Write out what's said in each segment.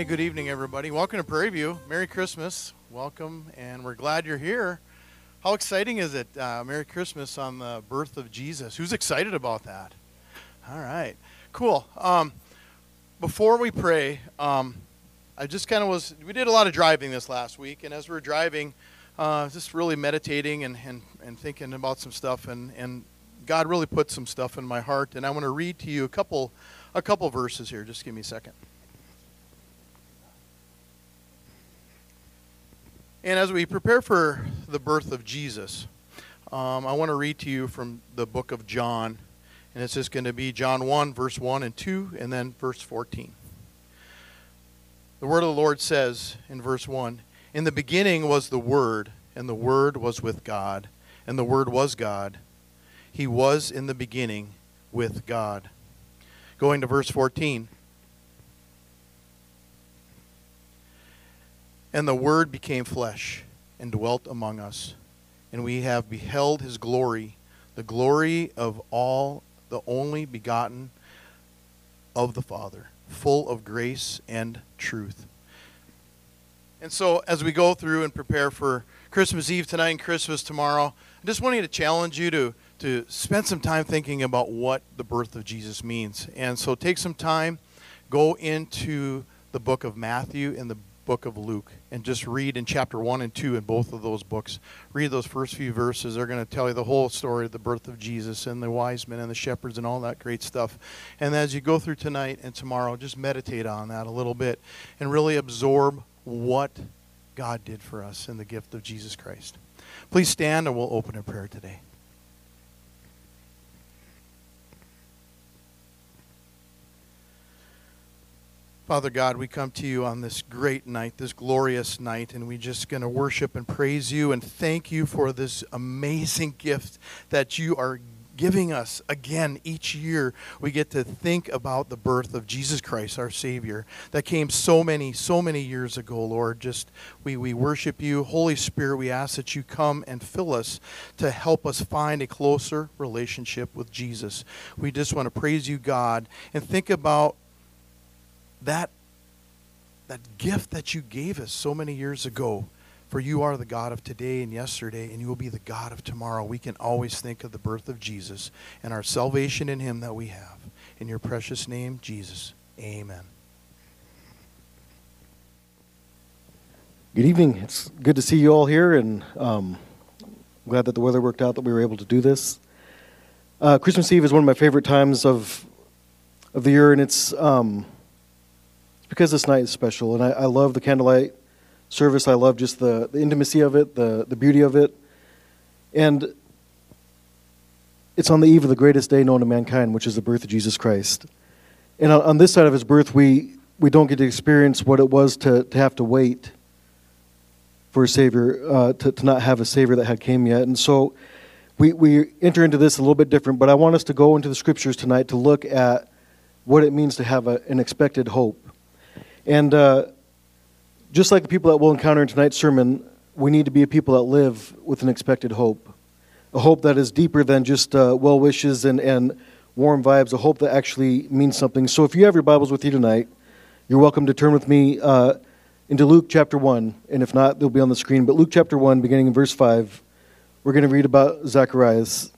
Hey, good evening, everybody. Welcome to Prairie View. Merry Christmas. Welcome, and we're glad you're here. How exciting is it? Uh, Merry Christmas on the birth of Jesus. Who's excited about that? All right, cool. Um, before we pray, um, I just kind of was, we did a lot of driving this last week, and as we are driving, uh, just really meditating and, and, and thinking about some stuff, and, and God really put some stuff in my heart, and I want to read to you a couple, a couple verses here. Just give me a second. And as we prepare for the birth of Jesus, um, I want to read to you from the book of John. And it's just going to be John 1, verse 1 and 2, and then verse 14. The word of the Lord says in verse 1 In the beginning was the Word, and the Word was with God, and the Word was God. He was in the beginning with God. Going to verse 14. And the Word became flesh and dwelt among us, and we have beheld his glory, the glory of all the only begotten of the Father, full of grace and truth. And so, as we go through and prepare for Christmas Eve tonight and Christmas tomorrow, I just wanted to challenge you to, to spend some time thinking about what the birth of Jesus means. And so, take some time, go into the book of Matthew and the book of Luke and just read in chapter 1 and 2 in both of those books. Read those first few verses. They're going to tell you the whole story of the birth of Jesus and the wise men and the shepherds and all that great stuff. And as you go through tonight and tomorrow, just meditate on that a little bit and really absorb what God did for us in the gift of Jesus Christ. Please stand and we'll open a prayer today. Father God, we come to you on this great night, this glorious night, and we're just going to worship and praise you and thank you for this amazing gift that you are giving us again each year. We get to think about the birth of Jesus Christ, our Savior, that came so many, so many years ago, Lord. Just we, we worship you. Holy Spirit, we ask that you come and fill us to help us find a closer relationship with Jesus. We just want to praise you, God, and think about that that gift that you gave us so many years ago for you are the God of today and yesterday, and you will be the God of tomorrow. We can always think of the birth of Jesus and our salvation in Him that we have. In your precious name, Jesus. Amen. Good evening. It's good to see you all here, and um, glad that the weather worked out that we were able to do this. Uh, Christmas Eve is one of my favorite times of of the year, and it's um, because this night is special, and I, I, love the candlelight service. I love just the, the intimacy of it, the, the beauty of it. And it's on the eve of the greatest day known to mankind, which is the birth of Jesus Christ. And on, on this side of his birth, we, we don't get to experience what it was to, to have to wait for a Savior, uh, to, to not have a Savior that had came yet. And so we, we enter into this a little bit different, but I want us to go into the scriptures tonight to look at what it means to have a, an expected hope. And uh, just like the people that we'll encounter in tonight's sermon, we need to be a people that live with an expected hope. A hope that is deeper than just uh, well wishes and, and warm vibes, a hope that actually means something. So if you have your Bibles with you tonight, you're welcome to turn with me uh, into Luke chapter 1. And if not, they'll be on the screen. But Luke chapter 1, beginning in verse 5, we're going to read about Zacharias.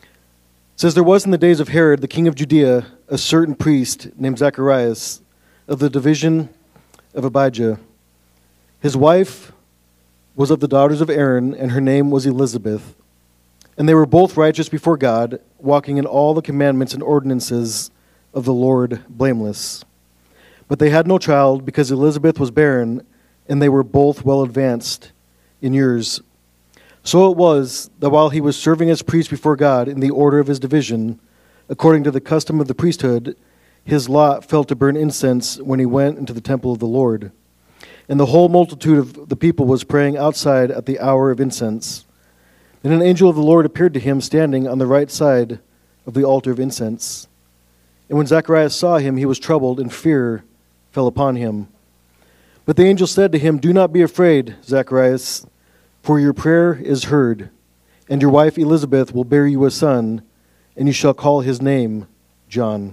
It says, There was in the days of Herod, the king of Judea, a certain priest named Zacharias of the division of Abijah. His wife was of the daughters of Aaron, and her name was Elizabeth. And they were both righteous before God, walking in all the commandments and ordinances of the Lord blameless. But they had no child because Elizabeth was barren, and they were both well advanced in years. So it was that while he was serving as priest before God in the order of his division, according to the custom of the priesthood, his lot fell to burn incense when he went into the temple of the Lord. And the whole multitude of the people was praying outside at the hour of incense. And an angel of the Lord appeared to him standing on the right side of the altar of incense. And when Zacharias saw him, he was troubled, and fear fell upon him. But the angel said to him, Do not be afraid, Zacharias, for your prayer is heard, and your wife Elizabeth will bear you a son, and you shall call his name John.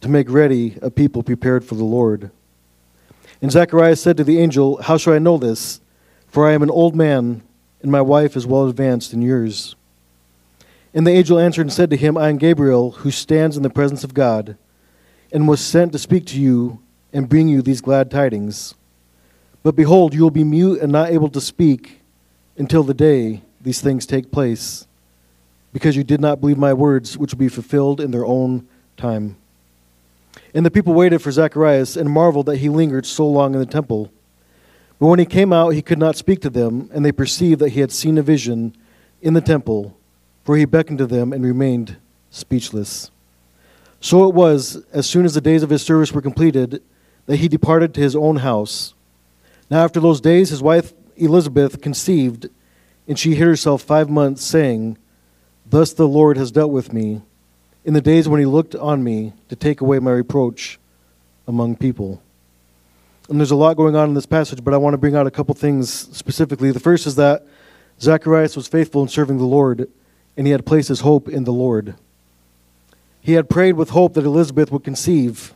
to make ready a people prepared for the Lord. And Zacharias said to the angel, How shall I know this? For I am an old man, and my wife is well advanced in years. And the angel answered and said to him, I am Gabriel, who stands in the presence of God, and was sent to speak to you and bring you these glad tidings. But behold, you will be mute and not able to speak until the day these things take place, because you did not believe my words, which will be fulfilled in their own time. And the people waited for Zacharias and marveled that he lingered so long in the temple. But when he came out, he could not speak to them, and they perceived that he had seen a vision in the temple, for he beckoned to them and remained speechless. So it was, as soon as the days of his service were completed, that he departed to his own house. Now, after those days, his wife Elizabeth conceived and she hid herself five months, saying, Thus the Lord has dealt with me in the days when he looked on me to take away my reproach among people. And there's a lot going on in this passage, but I want to bring out a couple things specifically. The first is that Zacharias was faithful in serving the Lord, and he had placed his hope in the Lord. He had prayed with hope that Elizabeth would conceive,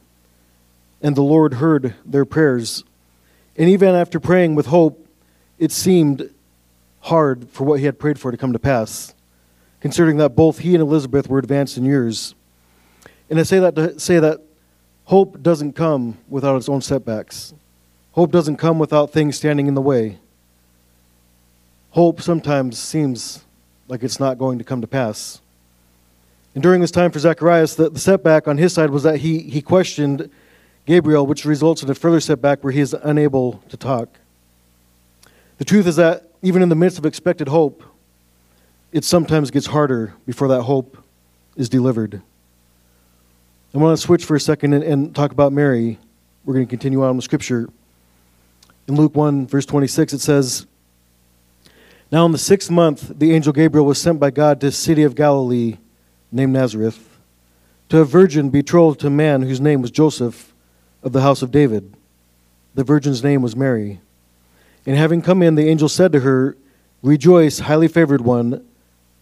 and the Lord heard their prayers. And even after praying with hope, it seemed hard for what he had prayed for to come to pass, considering that both he and Elizabeth were advanced in years. And I say that to say that hope doesn't come without its own setbacks. Hope doesn't come without things standing in the way. Hope sometimes seems like it's not going to come to pass. And during this time for Zacharias, the, the setback on his side was that he, he questioned Gabriel, which results in a further setback where he is unable to talk. The truth is that even in the midst of expected hope, it sometimes gets harder before that hope is delivered. I want to switch for a second and, and talk about Mary. We're going to continue on with Scripture. In Luke 1, verse 26, it says, Now in the sixth month, the angel Gabriel was sent by God to a city of Galilee named Nazareth, to a virgin betrothed to a man whose name was Joseph of the house of David. The virgin's name was Mary. And having come in, the angel said to her, Rejoice, highly favored one,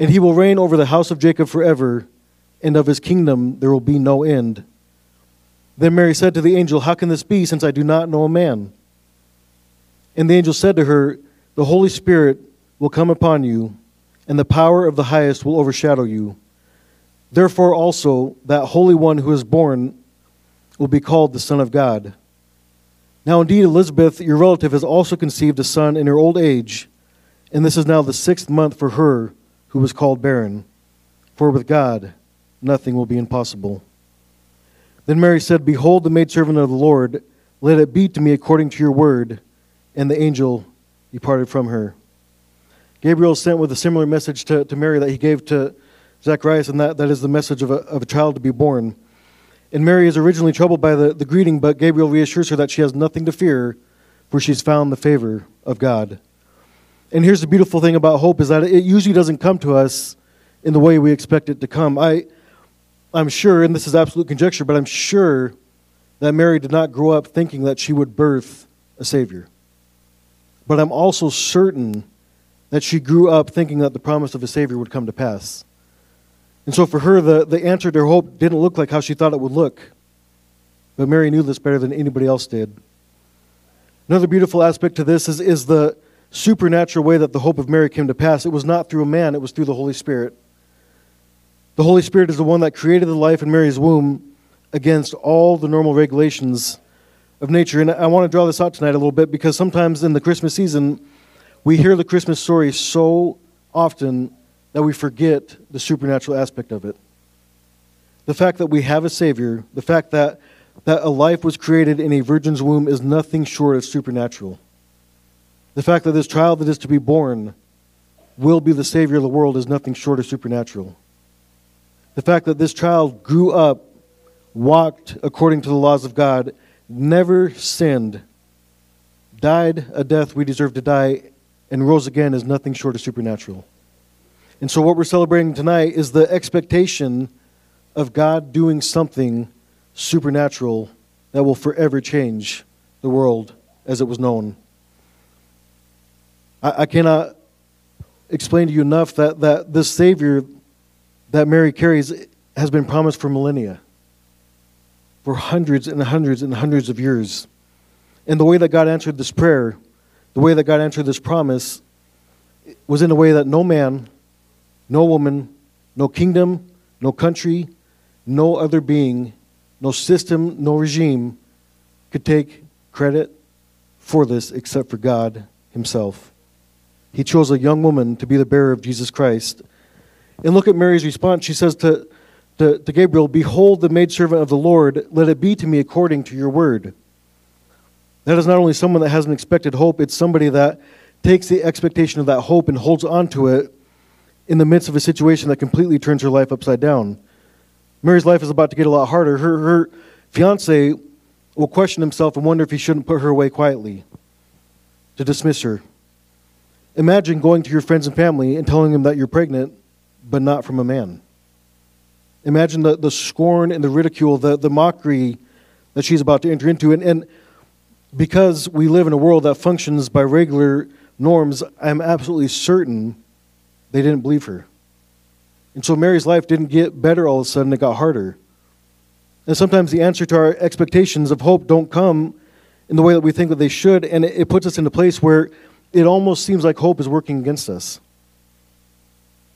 And he will reign over the house of Jacob forever, and of his kingdom there will be no end. Then Mary said to the angel, How can this be, since I do not know a man? And the angel said to her, The Holy Spirit will come upon you, and the power of the highest will overshadow you. Therefore also that Holy One who is born will be called the Son of God. Now, indeed, Elizabeth, your relative, has also conceived a son in her old age, and this is now the sixth month for her who was called barren. For with God, nothing will be impossible. Then Mary said, Behold, the maidservant of the Lord, let it be to me according to your word. And the angel departed from her. Gabriel sent with a similar message to, to Mary that he gave to Zacharias, and that, that is the message of a, of a child to be born. And Mary is originally troubled by the, the greeting, but Gabriel reassures her that she has nothing to fear, for she's found the favor of God. And here's the beautiful thing about hope is that it usually doesn't come to us in the way we expect it to come. I, I'm sure, and this is absolute conjecture, but I'm sure that Mary did not grow up thinking that she would birth a Savior. But I'm also certain that she grew up thinking that the promise of a Savior would come to pass. And so for her, the, the answer to her hope didn't look like how she thought it would look. But Mary knew this better than anybody else did. Another beautiful aspect to this is, is the supernatural way that the hope of Mary came to pass. It was not through a man, it was through the Holy Spirit. The Holy Spirit is the one that created the life in Mary's womb, against all the normal regulations of nature. And I want to draw this out tonight a little bit because sometimes in the Christmas season, we hear the Christmas story so often that we forget the supernatural aspect of it. The fact that we have a Savior, the fact that, that a life was created in a virgin's womb is nothing short of supernatural. The fact that this child that is to be born will be the Savior of the world is nothing short of supernatural. The fact that this child grew up, walked according to the laws of God, never sinned, died a death we deserve to die, and rose again is nothing short of supernatural. And so, what we're celebrating tonight is the expectation of God doing something supernatural that will forever change the world as it was known. I, I cannot explain to you enough that, that this Savior that Mary carries has been promised for millennia, for hundreds and hundreds and hundreds of years. And the way that God answered this prayer, the way that God answered this promise, was in a way that no man, no woman, no kingdom, no country, no other being, no system, no regime could take credit for this except for God Himself. He chose a young woman to be the bearer of Jesus Christ. And look at Mary's response. She says to, to, to Gabriel, Behold the maidservant of the Lord, let it be to me according to your word. That is not only someone that has an expected hope, it's somebody that takes the expectation of that hope and holds on to it in the midst of a situation that completely turns her life upside down. Mary's life is about to get a lot harder. Her, her fiance will question himself and wonder if he shouldn't put her away quietly to dismiss her. Imagine going to your friends and family and telling them that you're pregnant, but not from a man. Imagine the, the scorn and the ridicule, the, the mockery that she's about to enter into. And, and because we live in a world that functions by regular norms, I'm absolutely certain they didn't believe her. And so Mary's life didn't get better all of a sudden, it got harder. And sometimes the answer to our expectations of hope don't come in the way that we think that they should, and it, it puts us in a place where it almost seems like hope is working against us.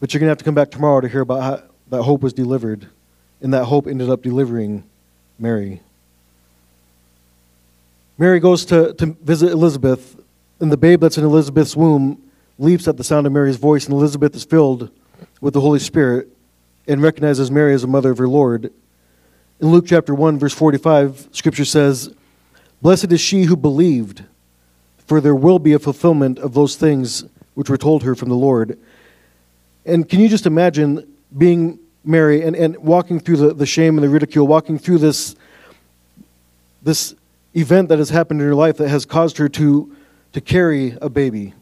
But you're going to have to come back tomorrow to hear about how that hope was delivered, and that hope ended up delivering Mary. Mary goes to, to visit Elizabeth, and the babe that's in Elizabeth's womb leaps at the sound of Mary's voice, and Elizabeth is filled with the Holy Spirit and recognizes Mary as the mother of her Lord. In Luke chapter 1, verse 45, scripture says, Blessed is she who believed, for there will be a fulfillment of those things which were told her from the Lord. And can you just imagine being Mary and, and walking through the, the shame and the ridicule, walking through this, this event that has happened in her life that has caused her to, to carry a baby?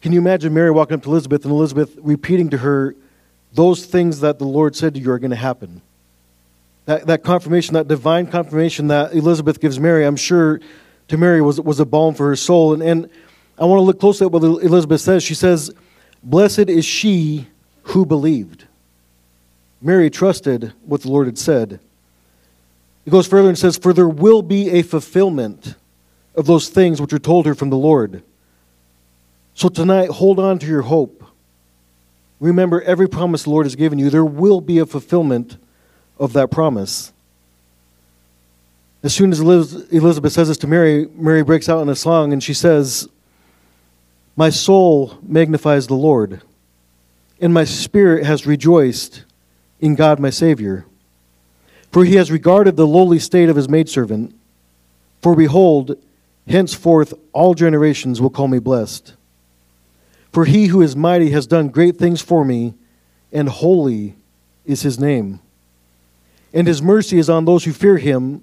Can you imagine Mary walking up to Elizabeth and Elizabeth repeating to her those things that the Lord said to you are going to happen? That, that confirmation, that divine confirmation that Elizabeth gives Mary, I'm sure to Mary was, was a balm for her soul. And, and I want to look closely at what Elizabeth says. She says, Blessed is she who believed. Mary trusted what the Lord had said. It goes further and says, For there will be a fulfillment of those things which are told her from the Lord. So tonight, hold on to your hope. Remember every promise the Lord has given you. There will be a fulfillment of that promise. As soon as Elizabeth says this to Mary, Mary breaks out in a song and she says, My soul magnifies the Lord, and my spirit has rejoiced in God my Savior. For he has regarded the lowly state of his maidservant. For behold, henceforth all generations will call me blessed. For he who is mighty has done great things for me, and holy is his name. And his mercy is on those who fear him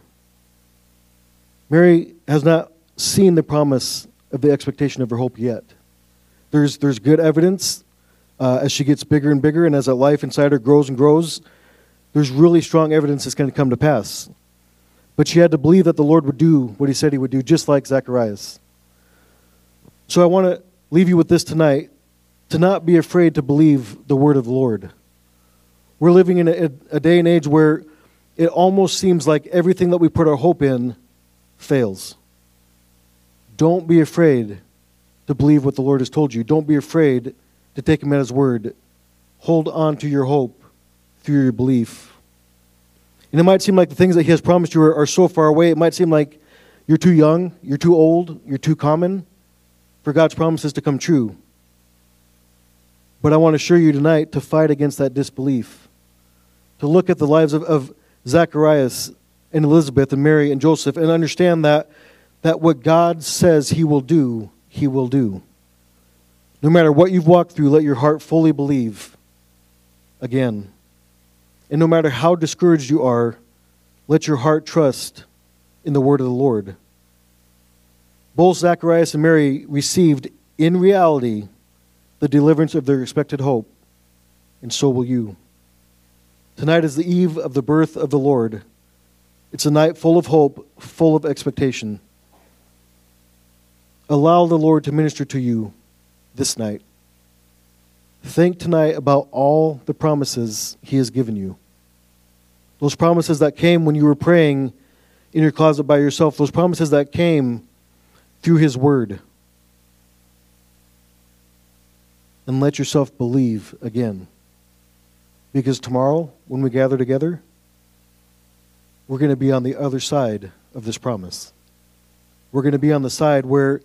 Mary has not seen the promise of the expectation of her hope yet. There's, there's good evidence uh, as she gets bigger and bigger, and as that life inside her grows and grows. there's really strong evidence it's going to come to pass. But she had to believe that the Lord would do what he said he would do, just like Zacharias. So I want to leave you with this tonight to not be afraid to believe the word of the Lord. We're living in a, a day and age where it almost seems like everything that we put our hope in fails. Don't be afraid to believe what the Lord has told you. Don't be afraid to take him at his word. Hold on to your hope through your belief. And it might seem like the things that he has promised you are, are so far away. It might seem like you're too young, you're too old, you're too common for God's promises to come true. But I want to assure you tonight to fight against that disbelief, to look at the lives of, of Zacharias and Elizabeth and Mary and Joseph and understand that, that what God says he will do, he will do. No matter what you've walked through, let your heart fully believe again. And no matter how discouraged you are, let your heart trust in the word of the Lord. Both Zacharias and Mary received, in reality, the deliverance of their expected hope, and so will you. Tonight is the eve of the birth of the Lord. It's a night full of hope, full of expectation. Allow the Lord to minister to you this night. Think tonight about all the promises He has given you. Those promises that came when you were praying in your closet by yourself, those promises that came through His Word. And let yourself believe again. Because tomorrow, when we gather together, we're going to be on the other side of this promise. We're going to be on the side where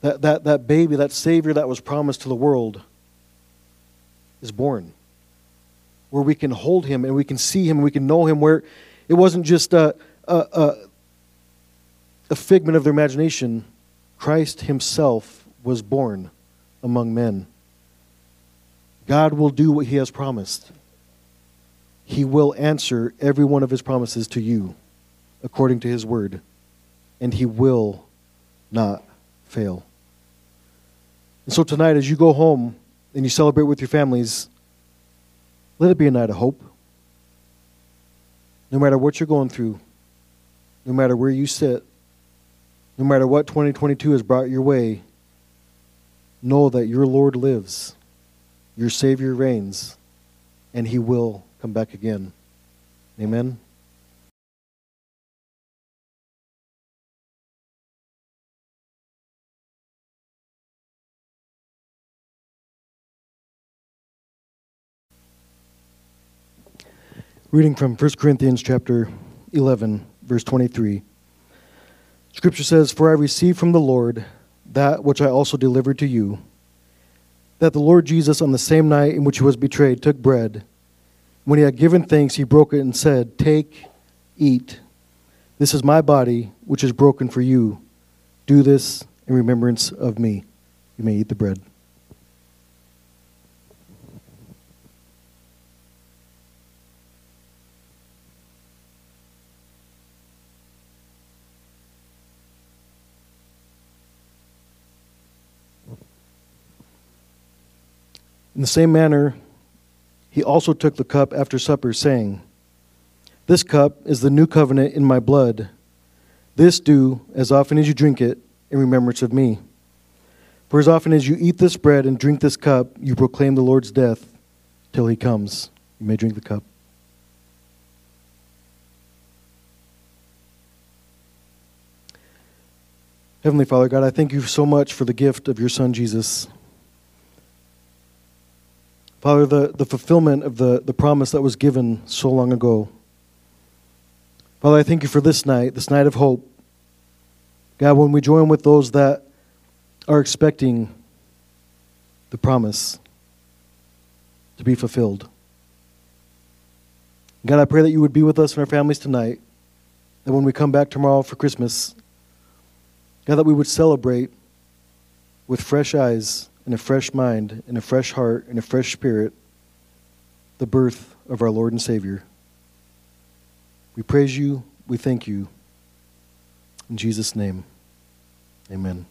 that, that, that baby, that Savior that was promised to the world, is born. Where we can hold him and we can see him and we can know him, where it wasn't just a, a, a, a figment of their imagination. Christ himself was born among men. God will do what he has promised. He will answer every one of his promises to you according to his word, and he will not fail. And so tonight, as you go home and you celebrate with your families, let it be a night of hope. No matter what you're going through, no matter where you sit, no matter what 2022 has brought your way, know that your Lord lives, your Savior reigns, and He will come back again. Amen. Reading from 1 Corinthians chapter 11, verse 23. Scripture says, For I received from the Lord that which I also delivered to you, that the Lord Jesus, on the same night in which he was betrayed, took bread. When he had given thanks, he broke it and said, Take, eat. This is my body, which is broken for you. Do this in remembrance of me. You may eat the bread. In the same manner, he also took the cup after supper, saying, This cup is the new covenant in my blood. This do as often as you drink it in remembrance of me. For as often as you eat this bread and drink this cup, you proclaim the Lord's death till he comes. You may drink the cup. Heavenly Father, God, I thank you so much for the gift of your Son, Jesus. Father, the, the fulfillment of the, the promise that was given so long ago. Father, I thank you for this night, this night of hope. God, when we join with those that are expecting the promise to be fulfilled. God, I pray that you would be with us and our families tonight, that when we come back tomorrow for Christmas, God, that we would celebrate with fresh eyes in a fresh mind, in a fresh heart, in a fresh spirit, the birth of our Lord and Savior. We praise you. We thank you. In Jesus' name, amen.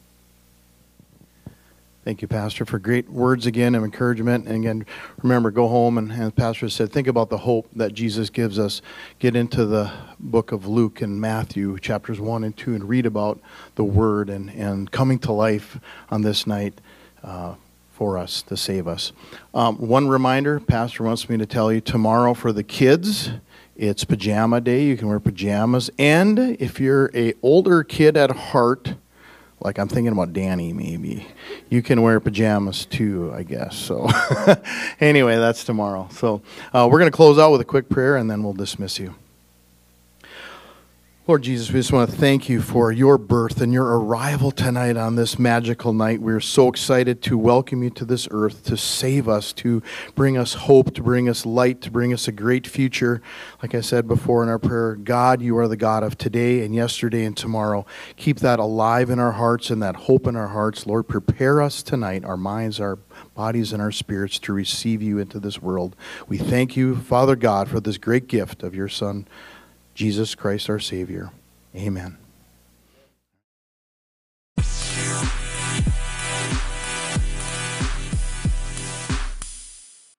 Thank you, Pastor, for great words again of encouragement. And again, remember, go home and, and Pastor said, think about the hope that Jesus gives us. Get into the book of Luke and Matthew, chapters 1 and 2, and read about the Word and, and coming to life on this night uh, for us to save us. Um, one reminder Pastor wants me to tell you tomorrow for the kids. It's pajama day. You can wear pajamas. And if you're a older kid at heart, like I'm thinking about Danny maybe. You can wear pajamas too, I guess. So anyway, that's tomorrow. So uh, we're going to close out with a quick prayer and then we'll dismiss you. Lord Jesus, we just want to thank you for your birth and your arrival tonight on this magical night. We're so excited to welcome you to this earth, to save us, to bring us hope, to bring us light, to bring us a great future. Like I said before in our prayer, God, you are the God of today and yesterday and tomorrow. Keep that alive in our hearts and that hope in our hearts. Lord, prepare us tonight, our minds, our bodies, and our spirits to receive you into this world. We thank you, Father God, for this great gift of your Son. Jesus Christ our Savior. Amen.